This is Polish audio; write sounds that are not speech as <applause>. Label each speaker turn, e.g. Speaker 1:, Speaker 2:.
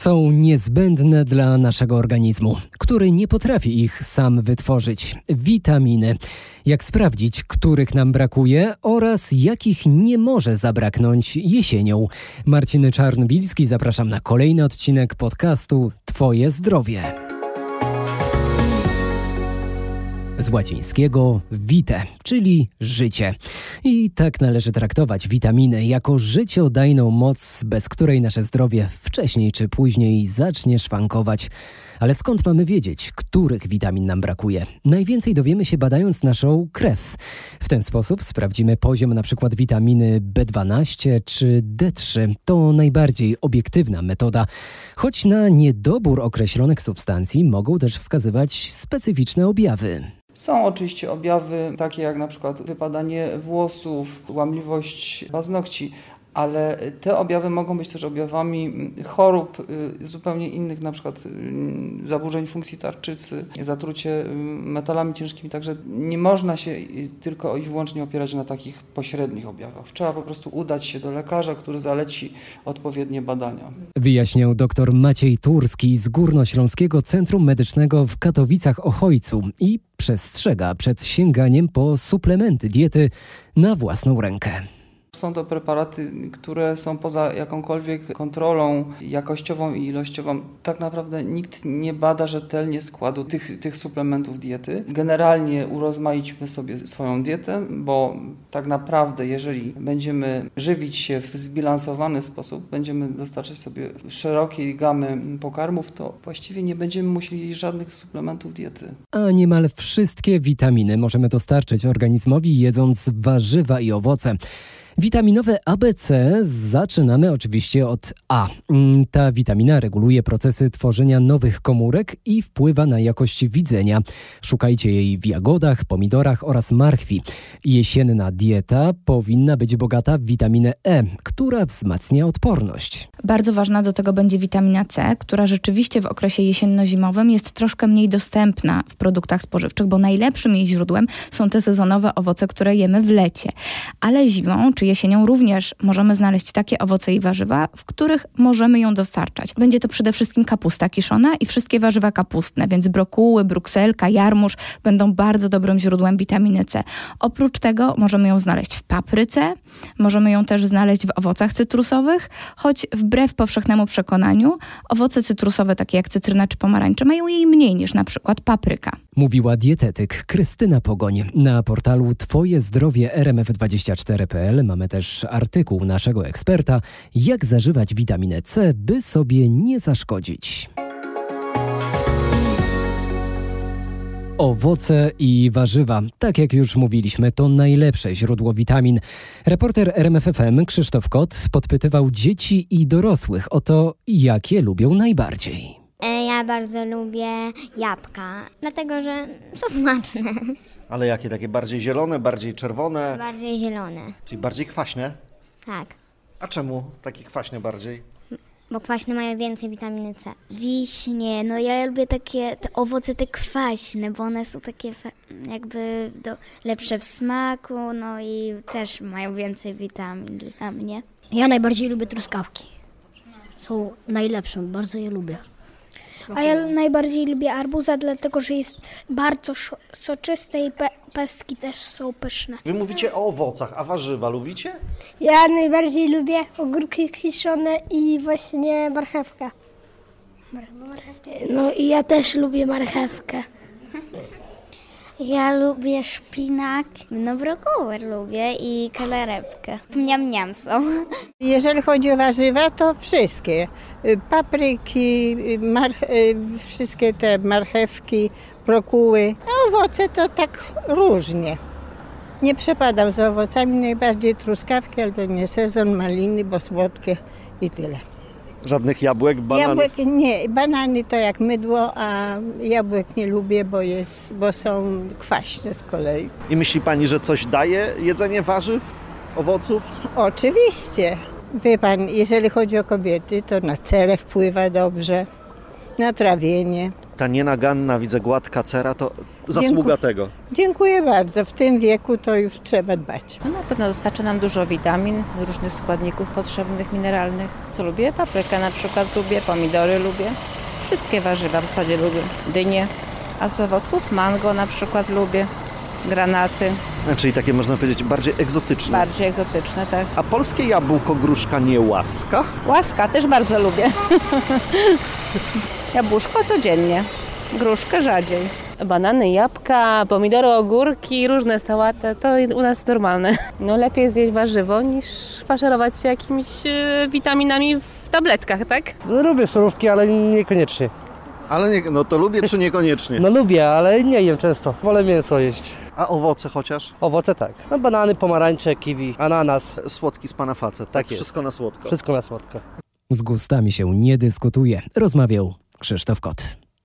Speaker 1: są niezbędne dla naszego organizmu, który nie potrafi ich sam wytworzyć. Witaminy. Jak sprawdzić, których nam brakuje oraz jakich nie może zabraknąć jesienią. Marcin Czarnbilski, zapraszam na kolejny odcinek podcastu Twoje zdrowie. Z łacińskiego vite, czyli życie. I tak należy traktować witaminy jako życiodajną moc, bez której nasze zdrowie wcześniej czy później zacznie szwankować. Ale skąd mamy wiedzieć, których witamin nam brakuje? Najwięcej dowiemy się badając naszą krew. W ten sposób sprawdzimy poziom np. witaminy B12 czy D3. To najbardziej obiektywna metoda, choć na niedobór określonych substancji mogą też wskazywać specyficzne objawy.
Speaker 2: Są oczywiście objawy takie jak na przykład wypadanie włosów, łamliwość paznokci, ale te objawy mogą być też objawami chorób y, zupełnie innych, na przykład y, zaburzeń funkcji tarczycy, zatrucie y, metalami ciężkimi, także nie można się tylko i wyłącznie opierać na takich pośrednich objawach. Trzeba po prostu udać się do lekarza, który zaleci odpowiednie badania.
Speaker 1: Wyjaśniał dr Maciej Turski z Górnośląskiego Centrum Medycznego w Katowicach-Ochojcu i przestrzega przed sięganiem po suplementy diety na własną rękę.
Speaker 2: Są to preparaty, które są poza jakąkolwiek kontrolą jakościową i ilościową. Tak naprawdę nikt nie bada rzetelnie składu tych, tych suplementów diety. Generalnie urozmaićmy sobie swoją dietę, bo tak naprawdę, jeżeli będziemy żywić się w zbilansowany sposób, będziemy dostarczać sobie szerokiej gamy pokarmów, to właściwie nie będziemy musieli żadnych suplementów diety.
Speaker 1: A niemal wszystkie witaminy możemy dostarczyć organizmowi jedząc warzywa i owoce. Witaminowe ABC zaczynamy oczywiście od A. Mm, ta witamina reguluje procesy tworzenia nowych komórek i wpływa na jakość widzenia. Szukajcie jej w jagodach, pomidorach oraz marchwi. Jesienna dieta powinna być bogata w witaminę E, która wzmacnia odporność.
Speaker 3: Bardzo ważna do tego będzie witamina C, która rzeczywiście w okresie jesienno-zimowym jest troszkę mniej dostępna w produktach spożywczych, bo najlepszym jej źródłem są te sezonowe owoce, które jemy w lecie. Ale zimą czy jesienią również możemy znaleźć takie owoce i warzywa, w których możemy ją dostarczać. Będzie to przede wszystkim kapusta kiszona i wszystkie warzywa kapustne, więc brokuły, brukselka, jarmuż będą bardzo dobrym źródłem witaminy C. Oprócz tego możemy ją znaleźć w papryce, możemy ją też znaleźć w owocach cytrusowych, choć wbrew powszechnemu przekonaniu owoce cytrusowe takie jak cytryna czy pomarańcze mają jej mniej niż na przykład papryka.
Speaker 1: Mówiła dietetyk Krystyna Pogoń. Na portalu Twoje zdrowie rmf24.pl mamy też artykuł naszego eksperta Jak zażywać witaminę C, by sobie nie zaszkodzić. Owoce i warzywa, tak jak już mówiliśmy, to najlepsze źródło witamin. Reporter RMFFM Krzysztof Kot podpytywał dzieci i dorosłych o to, jakie lubią najbardziej.
Speaker 4: E, ja bardzo lubię jabłka, dlatego że są smaczne.
Speaker 5: Ale jakie takie bardziej zielone, bardziej czerwone?
Speaker 4: Bardziej zielone.
Speaker 5: Czyli bardziej kwaśne?
Speaker 4: Tak.
Speaker 5: A czemu takie kwaśne bardziej?
Speaker 4: Bo kwaśne mają więcej witaminy C.
Speaker 6: Wiśnie, no ja lubię takie te owoce te kwaśne, bo one są takie jakby do, lepsze w smaku, no i też mają więcej witamin dla mnie.
Speaker 7: Ja najbardziej lubię truskawki. Są najlepsze, bardzo je lubię.
Speaker 8: A ja najbardziej lubię arbuza, dlatego że jest bardzo soczysty i pe pestki też są pyszne.
Speaker 5: Wy mówicie o owocach, a warzywa lubicie?
Speaker 8: Ja najbardziej lubię ogórki kiszone i właśnie marchewkę.
Speaker 9: No i ja też lubię marchewkę. <laughs>
Speaker 6: Ja lubię szpinak, no brokuły lubię i kalarepkę. Miam miam są.
Speaker 10: Jeżeli chodzi o warzywa, to wszystkie. Papryki, wszystkie te marchewki, brokuły. A owoce to tak różnie. Nie przepadam za owocami, najbardziej truskawki, ale to nie sezon, maliny, bo słodkie i tyle.
Speaker 5: Żadnych jabłek, bananów?
Speaker 10: Jabłek nie, banany to jak mydło, a jabłek nie lubię, bo, jest, bo są kwaśne z kolei.
Speaker 5: I myśli Pani, że coś daje jedzenie warzyw, owoców?
Speaker 10: Oczywiście. Wie Pan, jeżeli chodzi o kobiety, to na cele wpływa dobrze, na trawienie.
Speaker 5: Ta nienaganna, widzę, gładka cera, to zasługa tego?
Speaker 10: Dziękuję bardzo. W tym wieku to już trzeba dbać.
Speaker 11: No na pewno dostarcza nam dużo witamin, różnych składników potrzebnych, mineralnych. Co lubię? Paprykę na przykład lubię, pomidory lubię. Wszystkie warzywa w zasadzie lubię. Dynie. A z owoców mango na przykład lubię. Granaty.
Speaker 5: Czyli takie można powiedzieć bardziej egzotyczne.
Speaker 11: Bardziej egzotyczne, tak.
Speaker 5: A polskie jabłko gruszka nie łaska?
Speaker 11: Łaska też bardzo lubię. <laughs> Jabłuszko codziennie. Gruszkę rzadziej.
Speaker 12: Banany, jabłka, pomidory, ogórki, różne sałaty, to u nas normalne. No lepiej zjeść warzywo niż faszerować się jakimiś e, witaminami w tabletkach, tak?
Speaker 13: No lubię surówki, ale niekoniecznie.
Speaker 5: Ale nie, no to lubię czy niekoniecznie?
Speaker 13: No lubię, ale nie jem często. Wolę mięso jeść.
Speaker 5: A owoce chociaż?
Speaker 13: Owoce tak. No banany, pomarańcze, kiwi, ananas.
Speaker 5: Słodki z pana facet.
Speaker 13: Tak jest.
Speaker 5: Wszystko na słodko.
Speaker 13: Wszystko na słodko.
Speaker 1: Z gustami się nie dyskutuje, rozmawiał Krzysztof Kot.